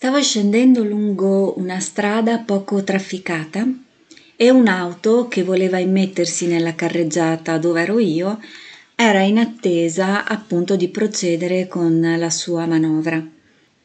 Stavo scendendo lungo una strada poco trafficata e un'auto che voleva immettersi nella carreggiata dove ero io era in attesa appunto di procedere con la sua manovra.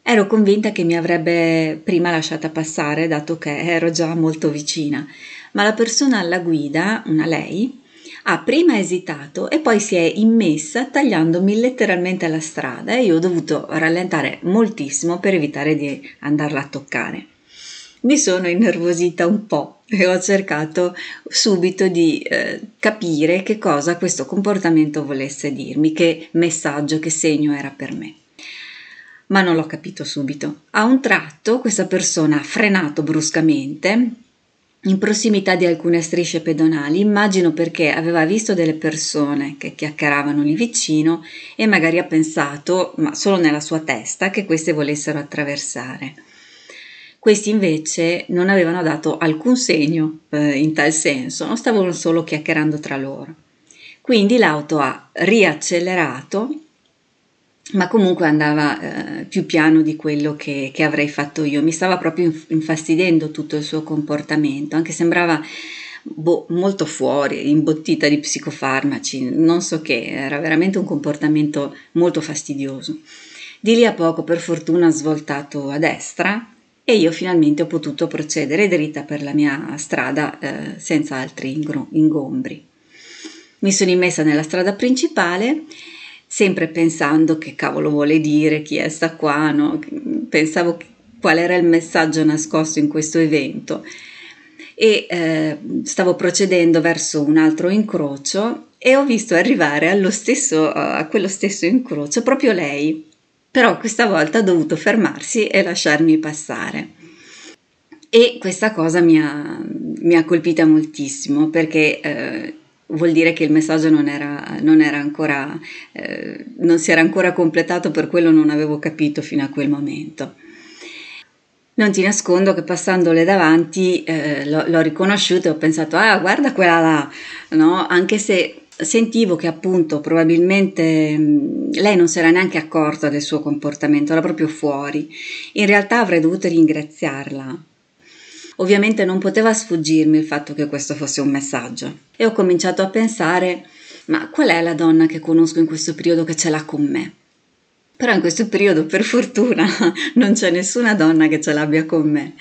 Ero convinta che mi avrebbe prima lasciata passare, dato che ero già molto vicina, ma la persona alla guida, una lei, ha prima esitato e poi si è immessa tagliandomi letteralmente la strada e io ho dovuto rallentare moltissimo per evitare di andarla a toccare. Mi sono innervosita un po' e ho cercato subito di eh, capire che cosa questo comportamento volesse dirmi, che messaggio, che segno era per me ma non l'ho capito subito. A un tratto questa persona ha frenato bruscamente in prossimità di alcune strisce pedonali, immagino perché aveva visto delle persone che chiacchieravano lì vicino e magari ha pensato, ma solo nella sua testa, che queste volessero attraversare. Questi invece non avevano dato alcun segno eh, in tal senso, non stavano solo chiacchierando tra loro. Quindi l'auto ha riaccelerato ma comunque andava eh, più piano di quello che, che, avrei fatto io. Mi stava proprio infastidendo tutto il suo comportamento, anche sembrava boh, molto fuori, imbottita di psicofarmaci, non so che, era veramente un comportamento molto fastidioso. Di lì a poco, per fortuna, ha svoltato a destra e io finalmente ho potuto procedere dritta per la mia strada eh, senza altri ingombri. Mi sono immessa nella strada principale sempre pensando che cavolo vuole dire, chi è sta qua, no? pensavo qual era il messaggio nascosto in questo evento e eh, stavo procedendo verso un altro incrocio e ho visto arrivare allo stesso, a quello stesso incrocio proprio lei, però questa volta ha dovuto fermarsi e lasciarmi passare. E questa cosa mi ha, mi ha colpita moltissimo perché eh, vuol dire che il messaggio non era, non era ancora, eh, non si era ancora completato, per quello non avevo capito fino a quel momento. Non ti nascondo che passandole davanti eh, l'ho, l'ho riconosciuta e ho pensato, ah, guarda quella là, no? Anche se sentivo che appunto probabilmente lei non si era neanche accorta del suo comportamento, era proprio fuori. In realtà avrei dovuto ringraziarla Ovviamente non poteva sfuggirmi il fatto che questo fosse un messaggio e ho cominciato a pensare ma qual è la donna che conosco in questo periodo che ce l'ha con me? Però in questo periodo, per fortuna, non c'è nessuna donna che ce l'abbia con me.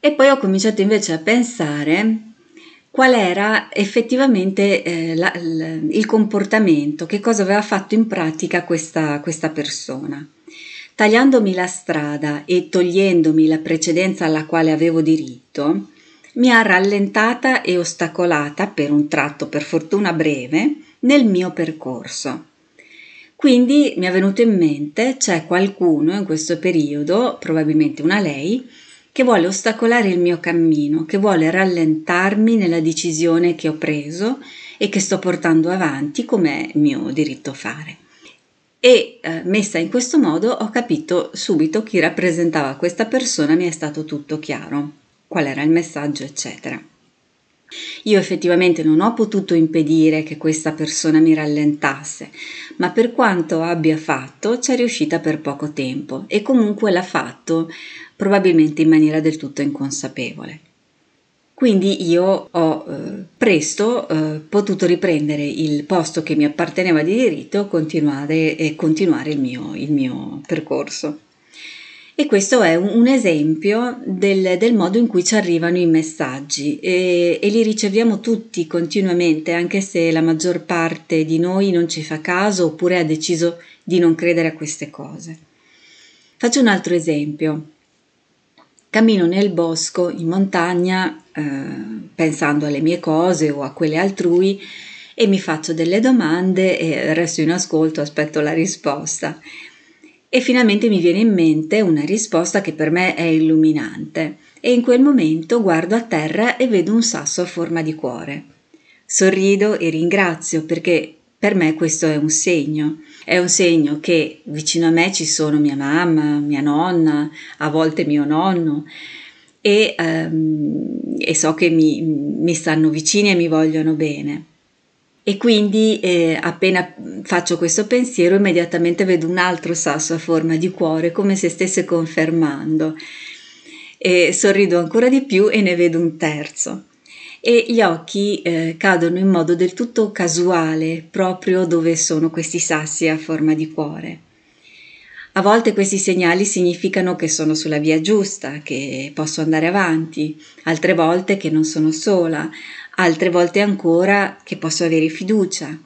E poi ho cominciato invece a pensare qual era effettivamente eh, la, la, il comportamento, che cosa aveva fatto in pratica questa, questa persona. Tagliandomi la strada e togliendomi la precedenza alla quale avevo diritto, mi ha rallentata e ostacolata per un tratto per fortuna breve nel mio percorso. Quindi mi è venuto in mente c'è qualcuno in questo periodo, probabilmente una lei, che vuole ostacolare il mio cammino, che vuole rallentarmi nella decisione che ho preso e che sto portando avanti come mio diritto fare e eh, messa in questo modo ho capito subito chi rappresentava questa persona, mi è stato tutto chiaro, qual era il messaggio, eccetera. Io effettivamente non ho potuto impedire che questa persona mi rallentasse, ma per quanto abbia fatto ci è riuscita per poco tempo e comunque l'ha fatto probabilmente in maniera del tutto inconsapevole. Quindi io ho eh, presto eh, potuto riprendere il posto che mi apparteneva di diritto continuare, e continuare il mio, il mio percorso. E questo è un, un esempio del, del, modo in cui ci arrivano i messaggi e, e, li riceviamo tutti continuamente, anche se la maggior parte di noi non ci fa caso oppure ha deciso di non credere a queste cose. Faccio un altro esempio. Cammino nel bosco, in montagna, eh, pensando alle mie cose o a quelle altrui e mi faccio delle domande e resto in ascolto, aspetto la risposta. E finalmente mi viene in mente una risposta che per me è illuminante e in quel momento guardo a terra e vedo un sasso a forma di cuore. Sorrido e ringrazio perché per me questo è un segno, è un segno che vicino a me ci sono mia mamma, mia nonna, a volte mio nonno e, um, e so che mi, mi stanno vicini e mi vogliono bene. E quindi eh, appena faccio questo pensiero immediatamente vedo un altro sasso a forma di cuore come se stesse confermando. E sorrido ancora di più e ne vedo un terzo. E gli occhi eh, cadono in modo del tutto casuale proprio dove sono questi sassi a forma di cuore. A volte questi segnali significano che sono sulla via giusta, che posso andare avanti, altre volte che non sono sola, altre volte ancora che posso avere fiducia.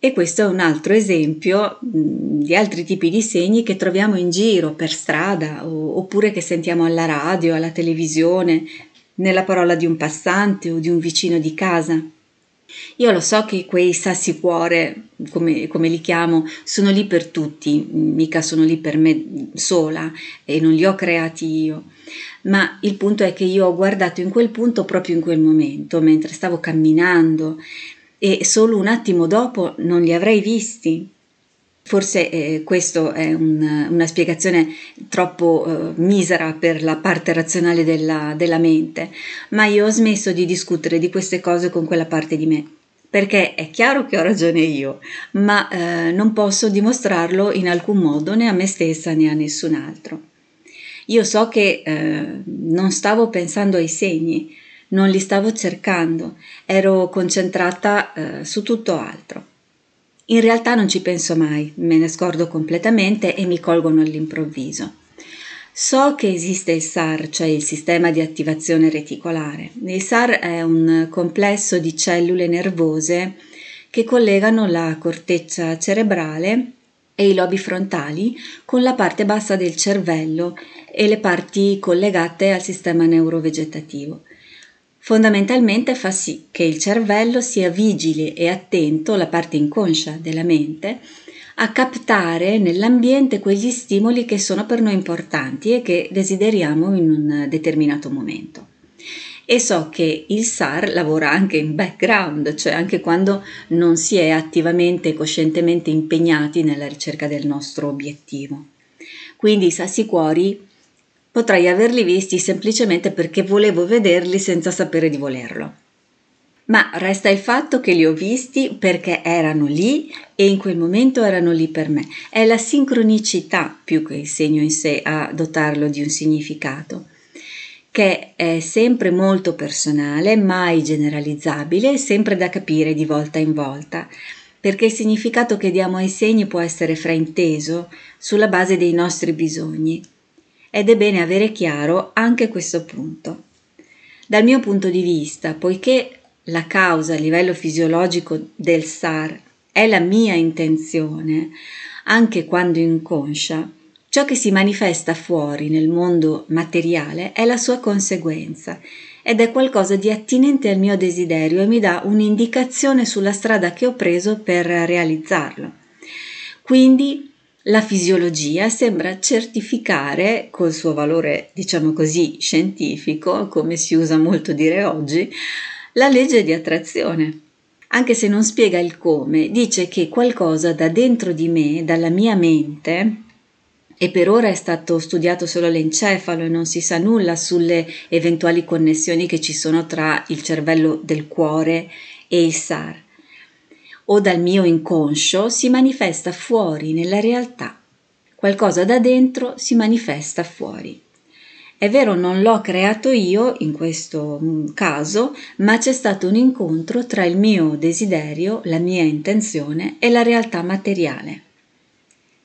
E questo è un altro esempio di altri tipi di segni che troviamo in giro per strada oppure che sentiamo alla radio, alla televisione, nella parola di un passante o di un vicino di casa. Io lo so che quei sassi cuore, come, come, li chiamo, sono lì per tutti, mica sono lì per me sola e non li ho creati io. Ma il punto è che io ho guardato in quel punto proprio in quel momento, mentre stavo camminando e solo un attimo dopo non li avrei visti. Forse eh, questa è un, una spiegazione troppo eh, misera per la parte razionale della, della mente, ma io ho smesso di discutere di queste cose con quella parte di me perché è chiaro che ho ragione io, ma eh, non posso dimostrarlo in alcun modo né a me stessa né a nessun altro. Io so che eh, non stavo pensando ai segni, non li stavo cercando, ero concentrata eh, su tutto altro. In realtà non ci penso mai, me ne scordo completamente e mi colgono all'improvviso. So che esiste il SAR, cioè il sistema di attivazione reticolare. Il SAR è un complesso di cellule nervose che collegano la corteccia cerebrale e i lobi frontali con la parte bassa del cervello e le parti collegate al sistema neurovegetativo. Fondamentalmente fa sì che il cervello sia vigile e attento, la parte inconscia della mente, a captare nell'ambiente quegli stimoli che sono per noi importanti e che desideriamo in un determinato momento. E so che il SAR lavora anche in background, cioè anche quando non si è attivamente e coscientemente impegnati nella ricerca del nostro obiettivo. Quindi i sassi cuori Potrei averli visti semplicemente perché volevo vederli senza sapere di volerlo. Ma resta il fatto che li ho visti perché erano lì e in quel momento erano lì per me. È la sincronicità più che il segno in sé a dotarlo di un significato, che è sempre molto personale, mai generalizzabile sempre da capire di volta in volta, perché il significato che diamo ai segni può essere frainteso sulla base dei nostri bisogni ed è bene avere chiaro anche questo punto. Dal mio punto di vista, poiché la causa a livello fisiologico del SAR è la mia intenzione, anche quando inconscia, ciò che si manifesta fuori nel mondo materiale è la sua conseguenza ed è qualcosa di attinente al mio desiderio e mi dà un'indicazione sulla strada che ho preso per realizzarlo. Quindi la fisiologia sembra certificare, col suo valore, diciamo così, scientifico, come si usa molto dire oggi, la legge di attrazione. Anche se non spiega il come, dice che qualcosa da dentro di me, dalla mia mente, e per ora è stato studiato solo l'encefalo e non si sa nulla sulle eventuali connessioni che ci sono tra il cervello del cuore e il SAR o dal mio inconscio si manifesta fuori nella realtà. Qualcosa da dentro si manifesta fuori. È vero, non l'ho creato io in questo mm, caso, ma c'è stato un incontro tra il mio desiderio, la mia intenzione e la realtà materiale.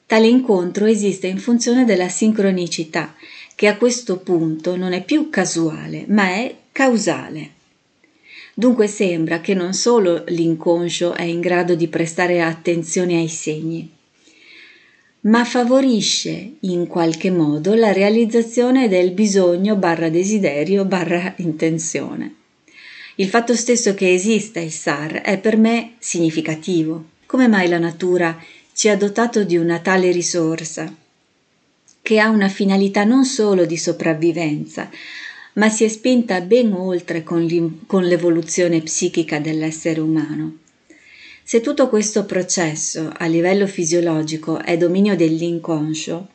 Tale incontro esiste in funzione della sincronicità, che a questo punto non è più casuale, ma è causale. Dunque sembra che non solo l'inconscio è in grado di prestare attenzione ai segni, ma favorisce in qualche modo la realizzazione del bisogno barra desiderio barra intenzione. Il fatto stesso che esista il SAR è per me significativo. Come mai la natura ci ha dotato di una tale risorsa, che ha una finalità non solo di sopravvivenza, ma si è spinta ben oltre con, con l'evoluzione psichica dell'essere umano. Se tutto questo processo a livello fisiologico è dominio dell'inconscio,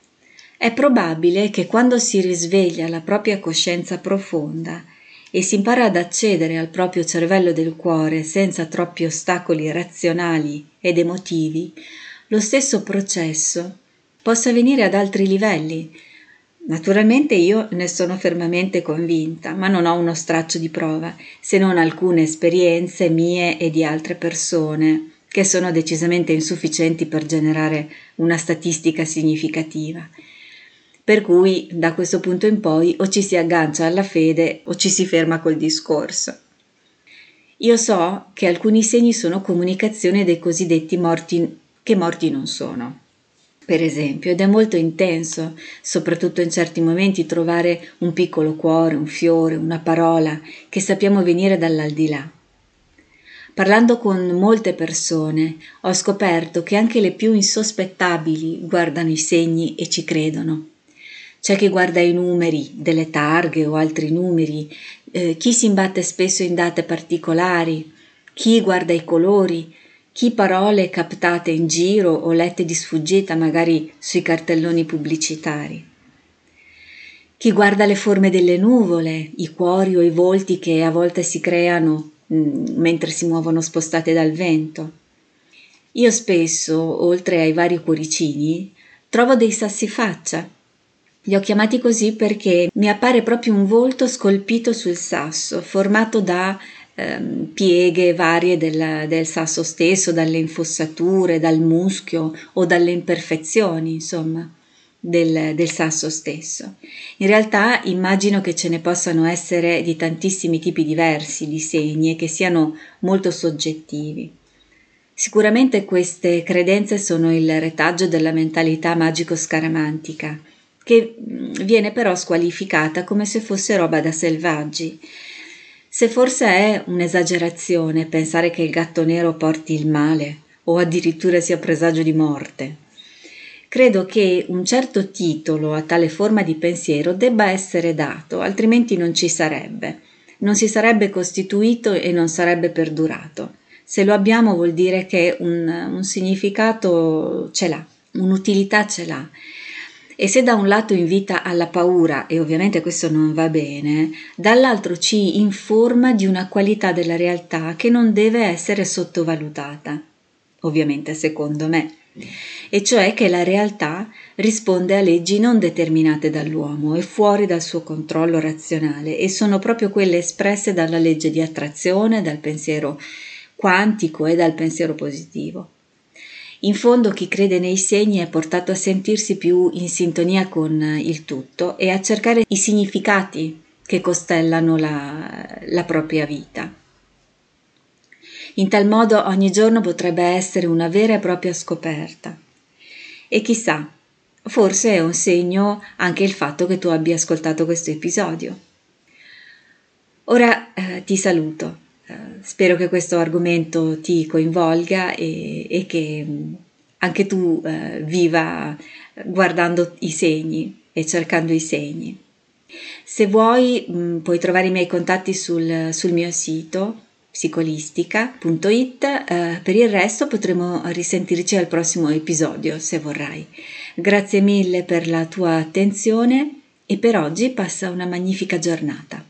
è probabile che quando si risveglia la propria coscienza profonda e si impara ad accedere al proprio cervello del cuore senza troppi ostacoli razionali ed emotivi, lo stesso processo possa avvenire ad altri livelli. Naturalmente io ne sono fermamente convinta, ma non ho uno straccio di prova, se non alcune esperienze mie e di altre persone, che sono decisamente insufficienti per generare una statistica significativa. Per cui da questo punto in poi o ci si aggancia alla fede o ci si ferma col discorso. Io so che alcuni segni sono comunicazione dei cosiddetti morti che morti non sono. Per esempio, ed è molto intenso, soprattutto in certi momenti, trovare un piccolo cuore, un fiore, una parola che sappiamo venire dall'aldilà. Parlando con molte persone, ho scoperto che anche le più insospettabili guardano i segni e ci credono. C'è chi guarda i numeri delle targhe o altri numeri, eh, chi si imbatte spesso in date particolari, chi guarda i colori, chi parole captate in giro o lette di sfuggita magari sui cartelloni pubblicitari. Chi guarda le forme delle nuvole, i cuori o i volti che a volte si creano mh, mm, mentre si muovono spostate dal vento. Io spesso, oltre ai vari cuoricini, trovo dei sassi faccia li ho chiamati così perché mi appare proprio un volto scolpito sul sasso, formato da ehm, pieghe varie del, del, sasso stesso, dalle infossature, dal muschio o dalle imperfezioni, insomma, del, del sasso stesso. In realtà immagino che ce ne possano essere di tantissimi tipi diversi di segni e che siano molto soggettivi. Sicuramente queste credenze sono il retaggio della mentalità magico-scaramantica che mm, viene però squalificata come se fosse roba da selvaggi. Se forse è un'esagerazione pensare che il gatto nero porti il male o addirittura sia presagio di morte. Credo che un certo titolo a tale forma di pensiero debba essere dato, altrimenti non ci sarebbe. Non si sarebbe costituito e non sarebbe perdurato. Se lo abbiamo vuol dire che un, un significato ce l'ha, un'utilità ce l'ha e se da un lato invita alla paura, e ovviamente questo non va bene, dall'altro ci informa di una qualità della realtà che non deve essere sottovalutata, ovviamente secondo me, e cioè che la realtà risponde a leggi non determinate dall'uomo e fuori dal suo controllo razionale e sono proprio quelle espresse dalla legge di attrazione, dal pensiero quantico e dal pensiero positivo. In fondo chi crede nei segni è portato a sentirsi più in sintonia con il tutto e a cercare i significati che costellano la, la propria vita. In tal modo ogni giorno potrebbe essere una vera e propria scoperta. E chissà, forse è un segno anche il fatto che tu abbia ascoltato questo episodio. Ora eh, ti saluto spero che questo argomento ti coinvolga e, e che mm, anche tu eh, viva guardando i segni e cercando i segni. Se vuoi mh, mm, puoi trovare i miei contatti sul, sul mio sito psicolistica.it, eh, per il resto potremo risentirci al prossimo episodio se vorrai. Grazie mille per la tua attenzione e per oggi passa una magnifica giornata.